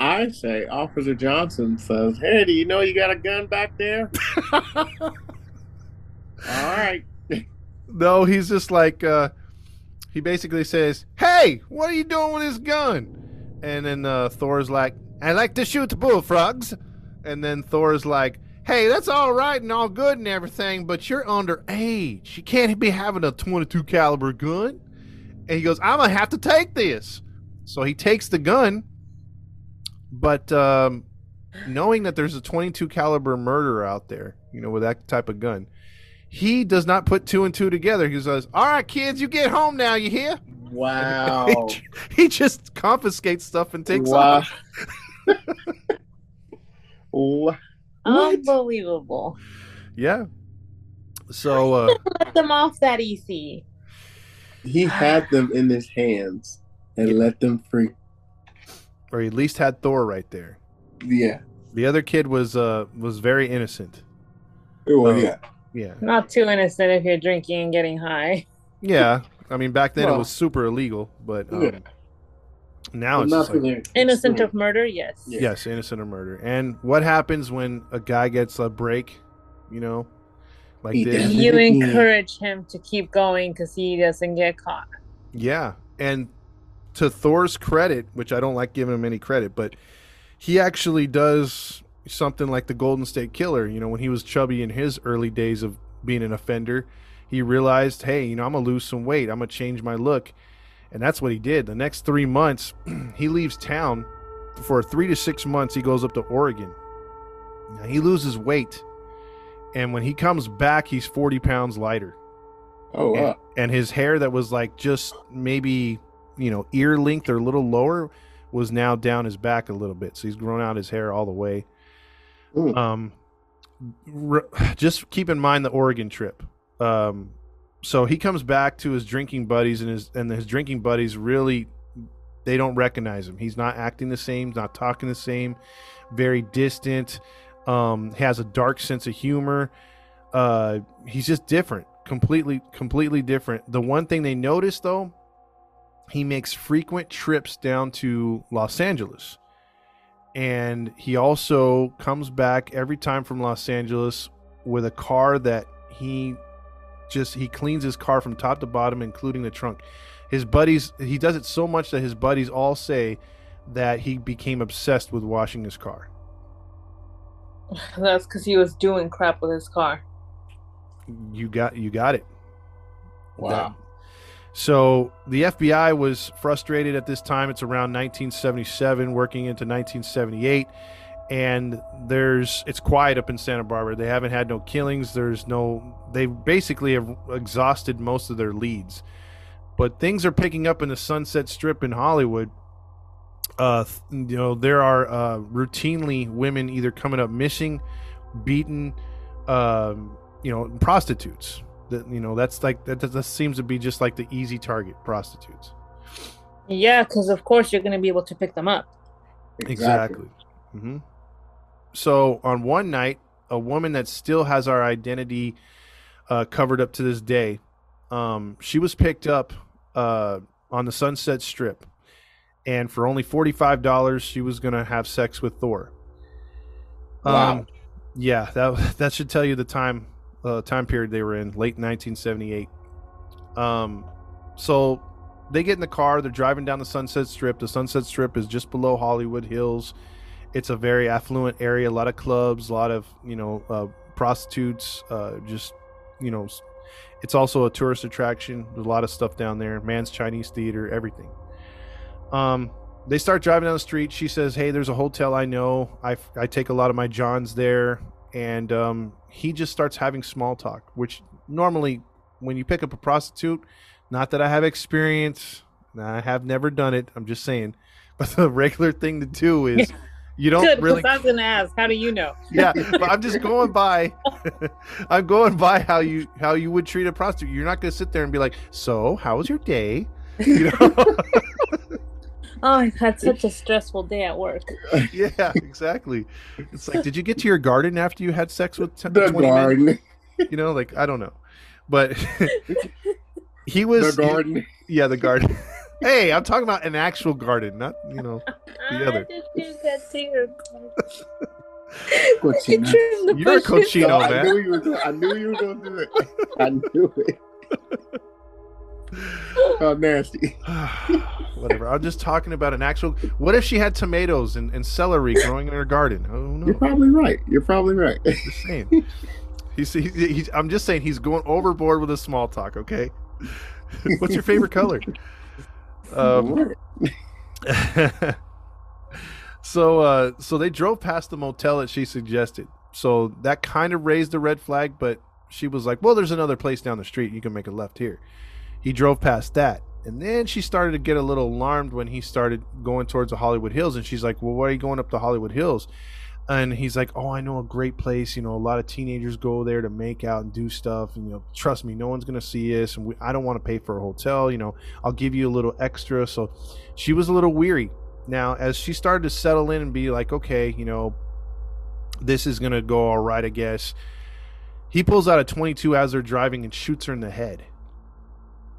I say Officer Johnson says, "Hey, do you know you got a gun back there?" All right. No, he's just like uh he basically says, "Hey, what are you doing with this gun?" And then uh Thor's like, "I like to shoot bullfrogs." And then Thor's like, "Hey, that's all right and all good and everything, but you're underage. You can't be having a 22 caliber gun." And he goes, "I'm going to have to take this." So he takes the gun, but um knowing that there's a 22 caliber murderer out there, you know, with that type of gun, he does not put two and two together. He says, "All right, kids, you get home now. You hear?" Wow. he just confiscates stuff and takes wow. off. What? Unbelievable. Yeah. So uh, Let them off that easy. He had them in his hands and let them free. Or he at least had Thor right there. Yeah. The other kid was uh was very innocent. Well, Oh. yeah. Yeah. Not too innocent if you're drinking and getting high. Yeah. I mean, back then it was super illegal, but um, yeah. now But it's not like, Innocent extreme. of murder, yes. Yeah. yes, innocent of murder. And what happens when a guy gets a break? You know, like He this. does. You encourage him to keep going because he doesn't get caught. Yeah, and to Thor's credit, which I don't like giving him any credit, but he actually does something like the Golden State Killer. You know, when he was chubby in his early days of being an offender, he realized, hey, you know, I'm gonna lose some weight. I'm gonna change my look, and that's what he did. The next three months, he leaves town for three to six months. He goes up to Oregon. Now, he loses weight, and when he comes back, he's 40 pounds lighter Oh, and, and his hair that was like just maybe you know ear length or a little lower was now down his back a little bit. So he's grown out his hair all the way. Mm. um r- just keep in mind the oregon trip. Um so he comes back to his drinking buddies and his and his drinking buddies really they don't recognize him. He's not acting the same not talking the same very distant um has a dark sense of humor. Uh he's just different completely completely different. The one thing they notice though he makes frequent trips down to los angeles and he also comes back every time from los angeles with a car that he just he cleans his car from top to bottom including the trunk his buddies he does it so much that his buddies all say that he became obsessed with washing his car That's because he was doing crap with his car. you got you got it Wow. So the FBI was frustrated at this time. It's around 1977, working into 1978, and there's it's quiet up in Santa Barbara. They haven't had no killings. There's no. They basically have exhausted most of their leads, but things are picking up in the Sunset Strip in Hollywood. Uh, you know, there are uh, routinely women either coming up missing, beaten, um, you know, prostitutes. That you know, that's like that, that seems to be just like the easy target prostitutes. Yeah, because of course you're going to be able to pick them up. Exactly. hmm So on one night, a woman that still has our identity uh, covered up to this day, um, she was picked up uh, on the Sunset Strip, and for only forty five dollars, she was going to have sex with Thor. Wow. Um, yeah, that that should tell you the time uh, time period they were in, late nineteen seventy eight. Um, so they get in the car. They're driving down the Sunset Strip. The Sunset Strip is just below Hollywood Hills, It's a very affluent area, a lot of clubs, a lot of you know uh, prostitutes. Uh, just you know, it's also a tourist attraction. There's a lot of stuff down there. Mann's Chinese theater, everything. Um, they start driving down the street. She says, "Hey, there's a hotel I know. I I take a lot of my Johns there." And um, he just starts having small talk, which normally, when you pick up a prostitute, not that I have experience, I have never done it. I'm just saying, but the regular thing to do is you don't Good, really. I was gonna ask. How do you know? yeah, but I'm just going by. I'm going by how you how you would treat a prostitute. You're not going to sit there and be like, "So, how was your day?" You know. Oh, I've had such a stressful day at work. yeah, exactly. It's like, did you get to your garden after you had sex with t- The 20 men? garden. You know, like I don't know, but he was The garden. yeah, the garden. hey, I'm talking about an actual garden, not you know. The other. I just did that to Cochino. trim the You're a bushes. cochino, No, I knew you were. I knew you were going to do it. I knew it. Oh, nasty. Whatever. I'm just talking about an actual. What if she had tomatoes and, and celery growing in her garden? Oh no. You're probably right. You're probably right. just saying. He's, he, he's, I'm just saying he's going overboard with his small talk. Okay. What's your favorite color? Um, so uh, so they drove past the motel that she suggested. So that kind of raised the red flag, but she was like, "Well, there's another place down the street. You can make a left here." He drove past that, and then she started to get a little alarmed when he started going towards the Hollywood Hills, and she's like, "Well, why are you going up the Hollywood Hills?" And he's like, "Oh, I know a great place. You know, a lot of teenagers go there to make out and do stuff. And you know, trust me, no one's gonna see us. And we, I don't want to pay for a hotel. You know, I'll give you a little extra." So she was a little weary. Now, as she started to settle in and be like, "Okay, you know, this is gonna go all right, I guess." He pulls out a 22 as they're driving and shoots her in the head.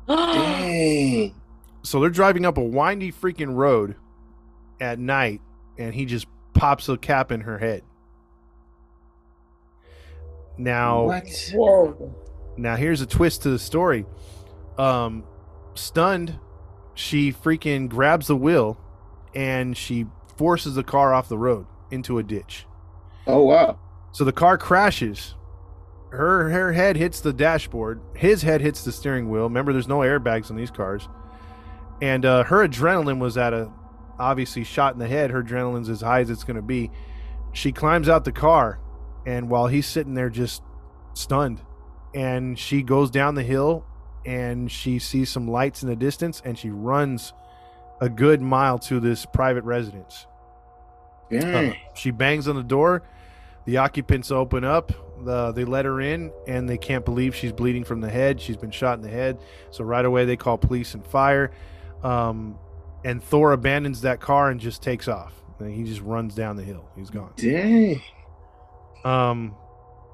Dang. So they're driving up a windy freaking road at night, and he just pops a cap in her head. Now, What? Whoa. now here's a twist to the story. Um, stunned, she freaking grabs the wheel, and she forces the car off the road into a ditch. Oh wow. So the car crashes. Her her head hits the dashboard. His head hits the steering wheel. Remember, there's no airbags on these cars. And uh, her adrenaline was at a obviously shot in the head. Her adrenaline's as high as it's going to be. She climbs out the car, and while he's sitting there just stunned, and she goes down the hill, and she sees some lights in the distance, and she runs a good mile to this private residence. Uh, she bangs on the door. The occupants open up. The, they let her in, and they can't believe she's bleeding from the head. She's been shot in the head. So right away they call police and fire. Um, and Thor abandons that car and just takes off. And he just runs down the hill. He's gone. Dang. Um,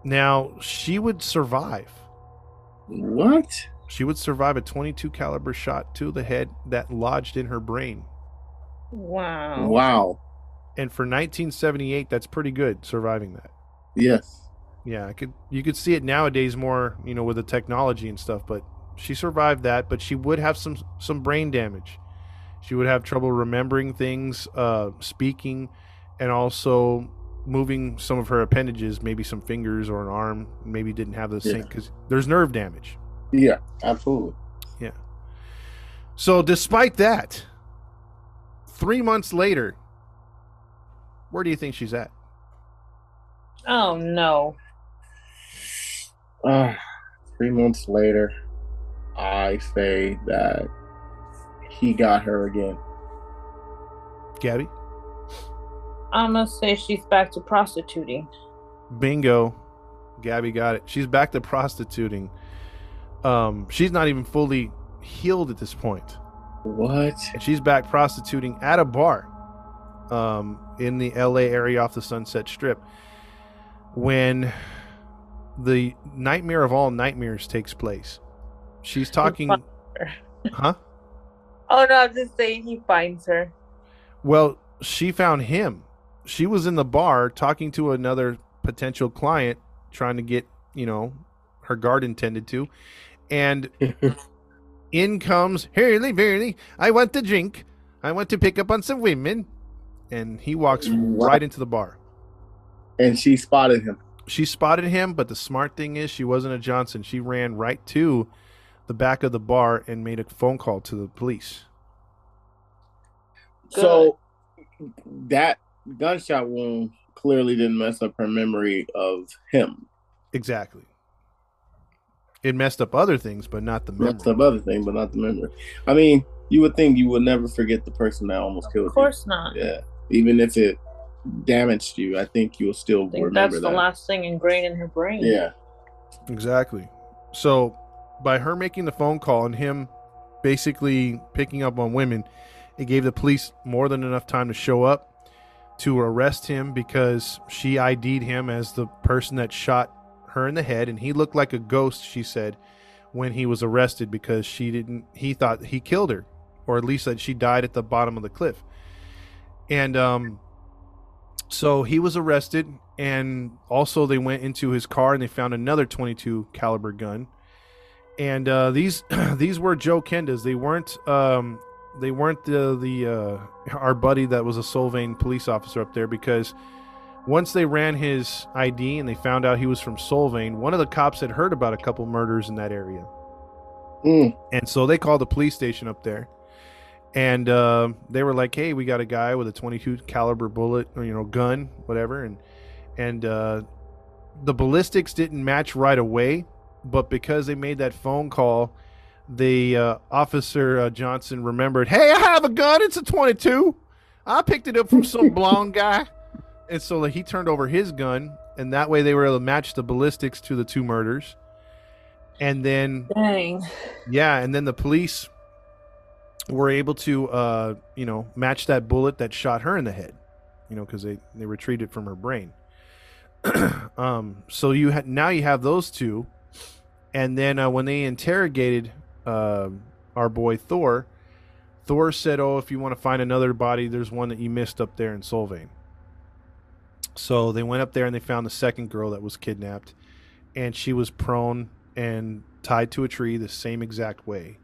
now she would survive. What? She would survive a 22 caliber shot to the head that lodged in her brain. Wow. Wow. And for 1978, that's pretty good surviving that. Yes. Yeah, I could you could see it nowadays more, you know, with the technology and stuff, but she survived that, but she would have some some brain damage. She would have trouble remembering things, uh speaking and also moving some of her appendages, maybe some fingers or an arm, maybe didn't have the same Yeah. cuz there's nerve damage. Yeah. Absolutely. Yeah. So despite that, 3 months later, where do you think she's at? Oh no. Uh, three months later, I say that he got her again. Gabby? I'm gonna say she's back to prostituting. Bingo. Gabby got it. She's back to prostituting. Um, she's not even fully healed at this point. What? And she's back prostituting at a bar um, in the LA area off the Sunset Strip when the nightmare of all nightmares takes place. She's talking. Huh? Oh no, I'm just saying he finds her. Well, she found him. She was in the bar talking to another potential client, trying to get, you know, her garden tended to. And in comes Hurley Burley. I want to drink. I want to pick up on some women. and he walks Wow. right into the bar. And she spotted him. She spotted him, but the smart thing is she wasn't a Johnson. She ran right to the back of the bar and made a phone call to the police. So that gunshot wound clearly didn't mess up her memory of him. Exactly. It messed up other things, but not the memory. Messed up other thing, but not the memory. I mean, you would think you would never forget the person that almost killed you. Of course not. Yeah. Even if it damaged you, I think you'll still I think remember that's the that. last thing ingrained in her brain. Yeah. Exactly. So, by her making the phone call and him basically picking up on women, it gave the police more than enough time to show up to arrest him because she ID'd him as the person that shot her in the head, and he looked like a ghost. She said when he was arrested because she didn't. He thought he killed her, or at least that she died at the bottom of the cliff. And um, so he was arrested, and also they went into his car and they found another 22 caliber gun. And uh, these these were Joe Kendas. They weren't um, they weren't the the uh, our buddy that was a Solvang police officer up there because once they ran his ID and they found out he was from Solvang, one of the cops had heard about a couple murders in that area. Mm. And so they called the police station up there, and uh, they were like, "Hey, we got a guy with a 22 caliber bullet, or, you know, gun, whatever." And and uh, the ballistics didn't match right away, but because they made that phone call, the uh, officer uh, Johnson remembered, "Hey, I have a gun. It's a 22. I picked it up from some blonde guy." And so like, he turned over his gun, and that way they were able to match the ballistics to the two murders. And then Dang. yeah, and then the police were able to, uh, you know, match that bullet that shot her in the head, you know, because they they retrieved it from her brain. um, so you had now you have those two, and then uh, when they interrogated um our boy Thor, Thor said, "Oh, if you want to find another body, there's one that you missed up there in Solvang." So they went up there and they found the second girl that was kidnapped, and she was prone and tied to a tree the same exact way.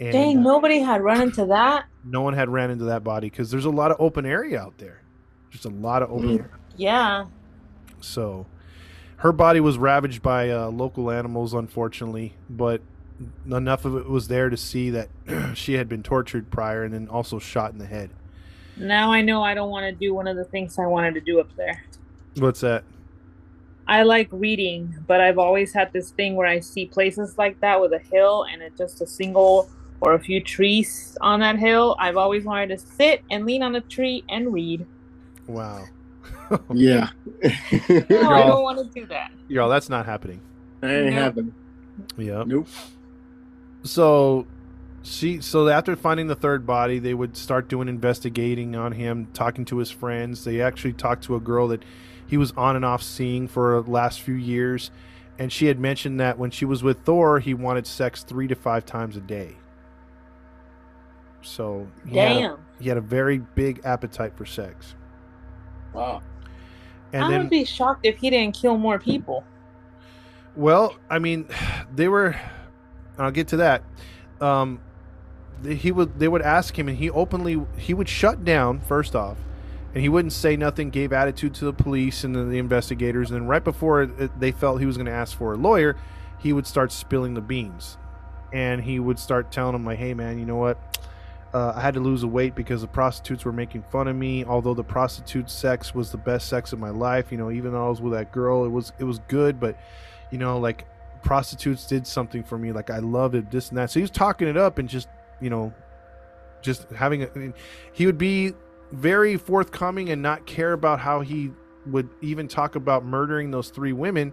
And Dang, uh, nobody had run into that. no one had ran into that body because there's a lot of open area out there. Just a lot of open Mm. area. Yeah. So her body was ravaged by uh, local animals, unfortunately, but enough of it was there to see that she had been tortured prior and then also shot in the head. Now I know I don't want to do one of the things I wanted to do up there. What's that? I like reading, but I've always had this thing where I see places like that with a hill and it's just a single or a few trees on that hill. I've always wanted to sit and lean on a tree and read. Wow. Yeah. No, I Y'all- don't want to do that. Y'all, that's not happening. that ain't Nope. happening. Yeah. Nope. So she so after finding the third body, they would start doing investigating on him, talking to his friends. They actually talked to a girl that he was on and off seeing for the last few years, and she had mentioned that when she was with Thor, he wanted sex three to five times a day. So he had a- Damn. he had a very big appetite for sex. Wow. And I then would be shocked if he didn't kill more people. Well, I mean, they were. I'll get to that. Um, he would. They would ask him, and he openly he would shut down first off, and he wouldn't say nothing. Gave attitude to the police and the, the investigators, and then right before it, it- they felt he was going to ask for a lawyer, he would start spilling the beans, and he would start telling them like, "Hey, man, you know what? Uh, I had to lose a weight because the prostitutes were making fun of me. Although the prostitute sex was the best sex of my life, you know, even though I was with that girl, it was it was good, but." you know, like prostitutes did something for me. Like I loved it, this and that. So he was talking it up and just, you know, just having a, I mean, he would be very forthcoming and not care about how he would even talk about murdering those three women.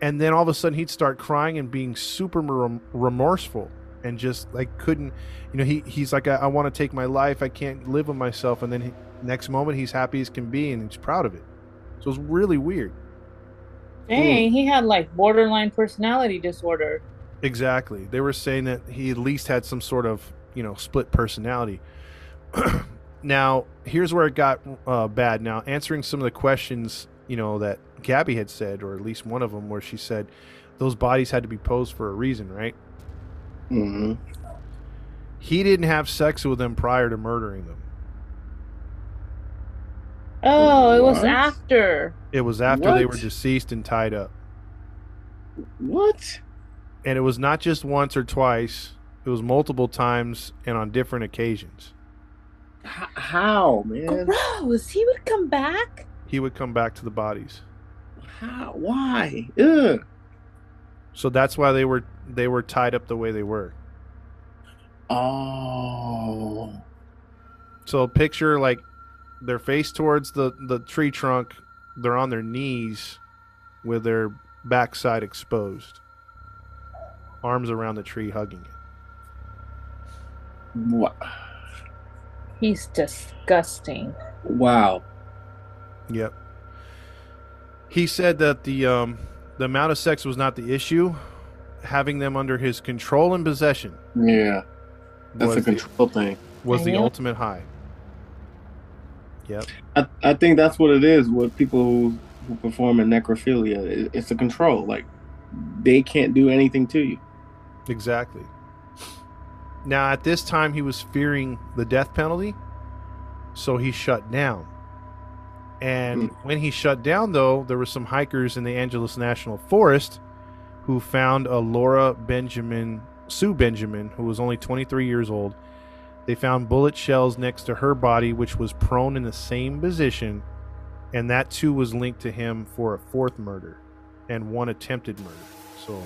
And then all of a sudden he'd start crying and being super rem- remorseful and just like couldn't, you know, he, he's like, I, I want to take my life. I can't live with myself. And then he, next moment he's happy as can be and he's proud of it. So it's really weird. Dang, he had like borderline personality disorder. Exactly. They were saying that he at least had some sort of, you know, split personality. now, here's where it got uh, bad. Now, answering some of the questions, you know, that Gabby had said, or at least one of them, where she said those bodies had to be posed for a reason, right? Hmm He didn't have sex with them prior to murdering them. Oh, it was after. It was after they were deceased and tied up. What? And it was not just once or twice, it was multiple times and on different occasions. H- how, man? Gross. He would come back. He would come back to the bodies. How? Why? Ugh. So that's why they were they were tied up the way they were. Oh. So picture like their face towards the the tree trunk, they're on their knees with their backside exposed. Arms around the tree hugging it. What? He's disgusting. Wow. Yep. He said that the um the amount of sex was not the issue. Having them under his control and possession Yeah. That's was a the, control thing. was the ultimate high. Yep. I, I think that's what it is with people who, who perform in necrophilia. It- It's a control. Like they can't do anything to you. Exactly. Now, at this time, he was fearing the death penalty, so he shut down. And hmm. when he shut down, though, there were some hikers in the Angeles National Forest who found a Laura Benjamin, Sue Benjamin, who was only 23 years old. They found bullet shells next to her body, which was prone in the same position, and that too was linked to him for a fourth murder and one attempted murder. So,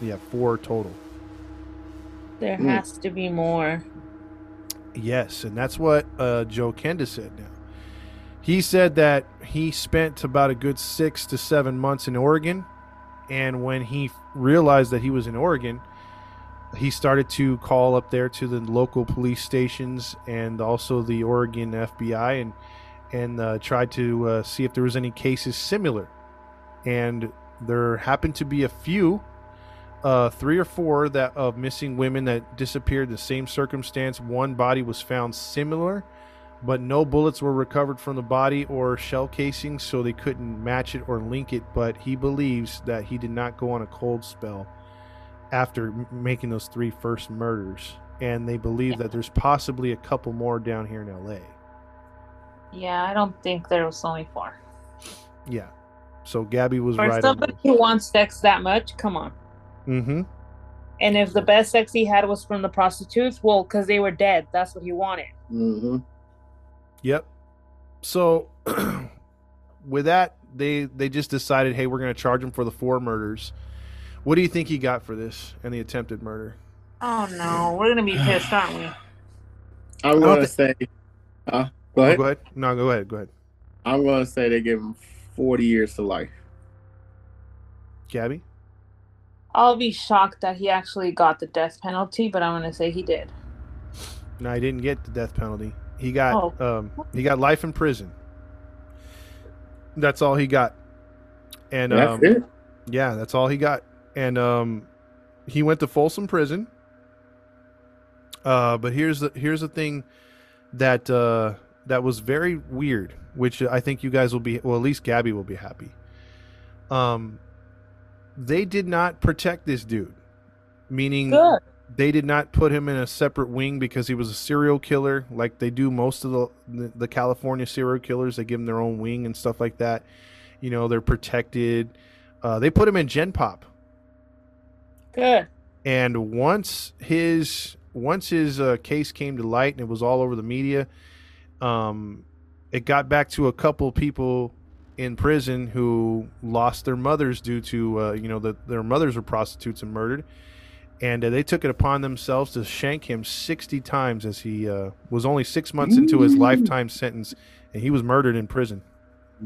yeah, four total. There Mm. has to be more. Yes, and that's what uh, Joe Kenda said now. He said that he spent about a good six to seven months in Oregon, and when he realized that he was in Oregon, he started to call up there to the local police stations and also the Oregon FBI and and uh, tried to uh, see if there was any cases similar. And there happened to be a few uh, three or four that of missing women that disappeared the same circumstance. One body was found similar, but no bullets were recovered from the body or shell casings, so they couldn't match it or link it. But he believes that he did not go on a cold spell after m- making those three first murders, and they believe that there's possibly a couple more down here in L.A. Yeah, I don't think there was only four. Yeah. So Gabby was For right. somebody who wants sex that much, come on. Mm-hmm. And if the best sex he had was from the prostitutes, well, because they were dead, that's what he wanted. Mm-hmm. Yep. So with that, they they just decided, hey, we're going to charge him for the four murders. What do you think he got for this and the attempted murder? Oh no, we're gonna be pissed, aren't we? I'm gonna say. Uh, go Oh, ahead. go ahead. No, go ahead. Go ahead. I'm gonna say they gave him 40 years to life. Gabby. I'll be shocked that he actually got the death penalty, but I'm gonna say he did. No, he didn't get the death penalty. He got Oh. um he got life in prison. That's all he got. And That's um, it. Yeah, that's all he got. And um he went to Folsom Prison. Uh but here's the here's the thing that uh that was very weird, which I think you guys will be well at least Gabby will be happy. Um they did not protect this dude. Meaning Good. They did not put him in a separate wing because he was a serial killer. Like they do most of the the, the California serial killers they give him their own wing and stuff like that. You know they're protected. Uh, they put him in gen pop. Good. and once his once his uh, case came to light and it was all over the media um it got back to a couple people in prison who lost their mothers due to uh, you know that their mothers were prostitutes and murdered and uh, they took it upon themselves to shank him 60 times as he uh, was only six months into his lifetime sentence and he was murdered in prison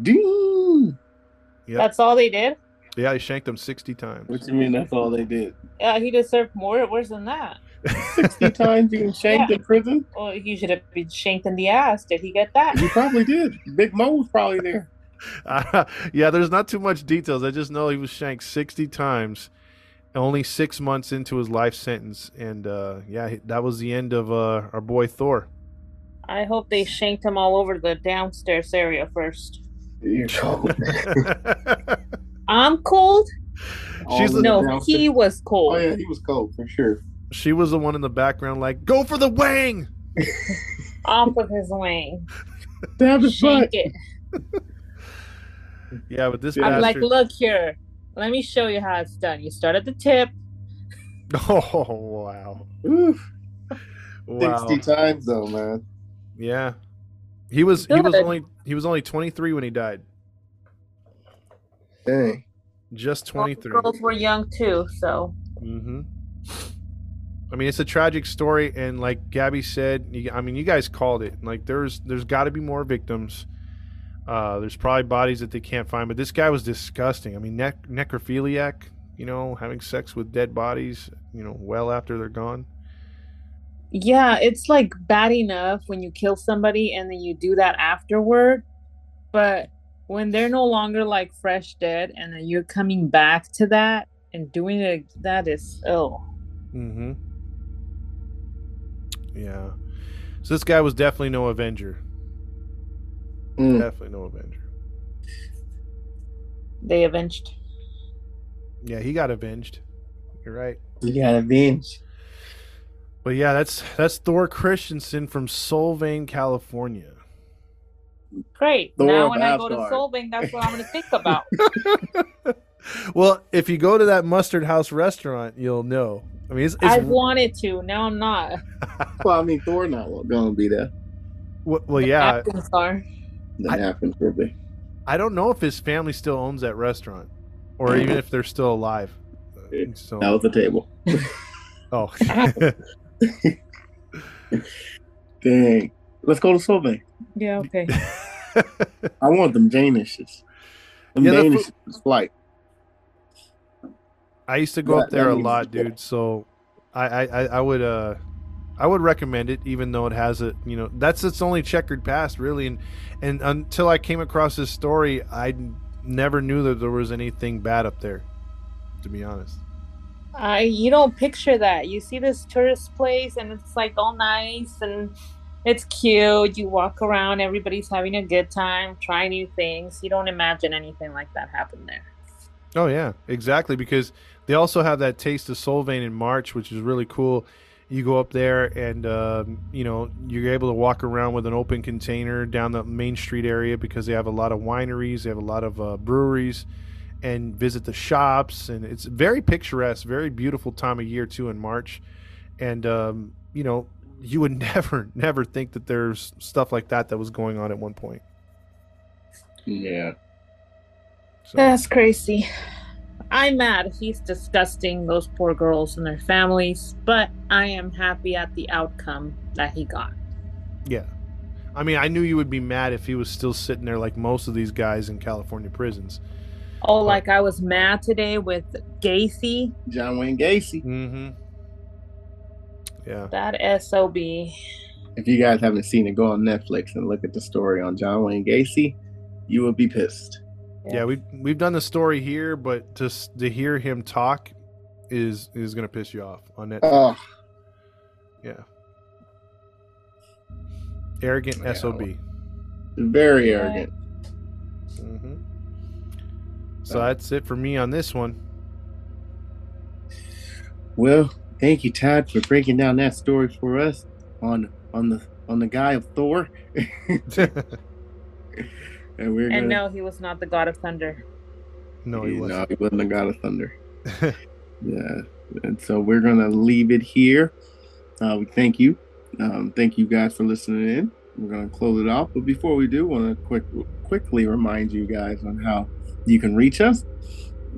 Dude. Yep. That's all they did. yeah he shanked him 60 times What you mean? That's all they did? Yeah, he deserved more worse than that. 60 times being shanked Yeah. in prison? Well, he should have been shanked in the ass. Did he get that? You probably did. Big Mo was probably there. Uh, yeah, there's not too much details. I just know he was shanked 60 times, only six months into his life sentence, and uh, yeah, that was the end of uh, our boy Thor. I hope they shanked him all over the downstairs area first. You're cold. I'm cold. She's All the- in No, downstairs. he was cold. Oh yeah, he was cold for sure. she was the one in the background, like, "Go for the wang!" Off with his wing. Stab his Shank butt. it. Yeah, but this I'm like, look here. Let me show you how it's done. You start at the tip. oh wow, Oof. wow. 60 times though, man. Yeah, he was he was only he was only 23 when he died. Dang. Just All the 23. girls were young too, so Mm-hmm. I mean, it's a tragic story, and like Gabby said, you, I mean, you guys called it. Like, there's there's got to be more victims. Uh, there's probably bodies that they can't find, but this guy was disgusting. I mean, nec- necrophiliac. You know, having sex with dead bodies. You know, well after they're gone. yeah, it's like bad enough when you kill somebody and then you do that afterward, but when they're no longer like fresh dead and then you're coming back to that and doing it, that is ill. Mm-hmm. Yeah. So this guy was definitely no Avenger. Mm. Definitely no Avenger. they avenged. Yeah, he got avenged. You're right. He got avenged. But yeah, that's that's Thor Christiansen from Solvang, California. Great. Thor now of when I go to Solvang, that's what I'm gonna think about. well, if you go to that Mustard House restaurant, you'll know. I mean, it's, it's I wanted to. Now I'm not. Well, I mean, Thor not gonna be there. well, well, yeah. Napkins are. That I- happens, will be. I don't know if his family still owns that restaurant, or even if they're still alive. So, That was the table. oh, Dang. Let's go to Solvang. Yeah. Okay. I want them Danishes. Them Yeah, the Danish flight. I used to go That- up there a lot, dude. So I, I, I I would uh I would recommend it, even though it has a you know that's its only checkered past, really. And and until I came across this story, I never knew that there was anything bad up there. To be honest. I you don't picture that. You see this tourist place and it's like all nice and it's cute. You walk around, everybody's having a good time, try new things. You don't imagine anything like that happen there. Oh yeah, exactly. Because they also have that taste of Solvang in March, which is really cool. You go up there and um, you know you're able to walk around with an open container down the main street area because they have a lot of wineries, they have a lot of uh, breweries, and visit the shops, and it's very picturesque, very beautiful time of year too in March. And um, you know you would never, never think that there's stuff like that that was going on at one point. Yeah. So, That's crazy. I'm mad. He's disgusting, those poor girls and their families, but I am happy at the outcome that he got. Yeah. I mean, I knew you would be mad if he was still sitting there like most of these guys in California prisons. Oh, like I was mad today with Gacy, John Wayne Gacy. Mm-hmm. Yeah. that SOB. If you guys haven't seen it, go on Netflix and look at the story on John Wayne Gacy. You will be pissed. Yeah, we've we've done the story here, but to to hear him talk is is gonna piss you off on that. Oh, yeah. Arrogant Yeah. sob. very Yeah. arrogant. hmm So that's it for me on this one. Well, thank you, Todd, for breaking down that story for us on on the on the guy of Thor. and we're And gonna no, he was not the god of thunder. no, he No, wasn't. he wasn't the God of Thunder. yeah, and so we're gonna leave it here. Uh, we thank you, um, thank you guys for listening in. We're gonna close it off, but before we do, want to quick quickly remind you guys on how you can reach us.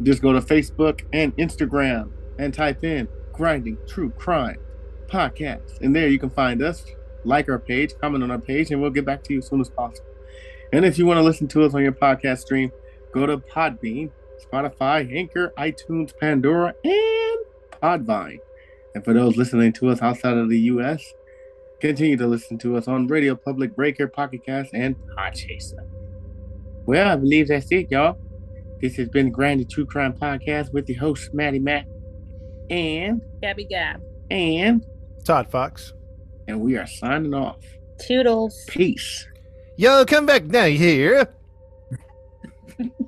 Just go to Facebook and Instagram and type in "Grinding True Crime Podcast," and there you can find us. Like our page, comment on our page, and we'll get back to you as soon as possible. And if you want to listen to us on your podcast stream, go to Podbean, Spotify, Anchor, iTunes, Pandora, and Podvine. And for those listening to us outside of the U.S., continue to listen to us on Radio Public, Breaker, Pocket Cast, and Podchaser. Well, I believe that's it, y'all. This has been Grinded True Crime Podcast with the host, Maddie Matt, and Gabby Gab. and Todd Fox. and we are signing off. Toodles. Peace. Yo, come back now here.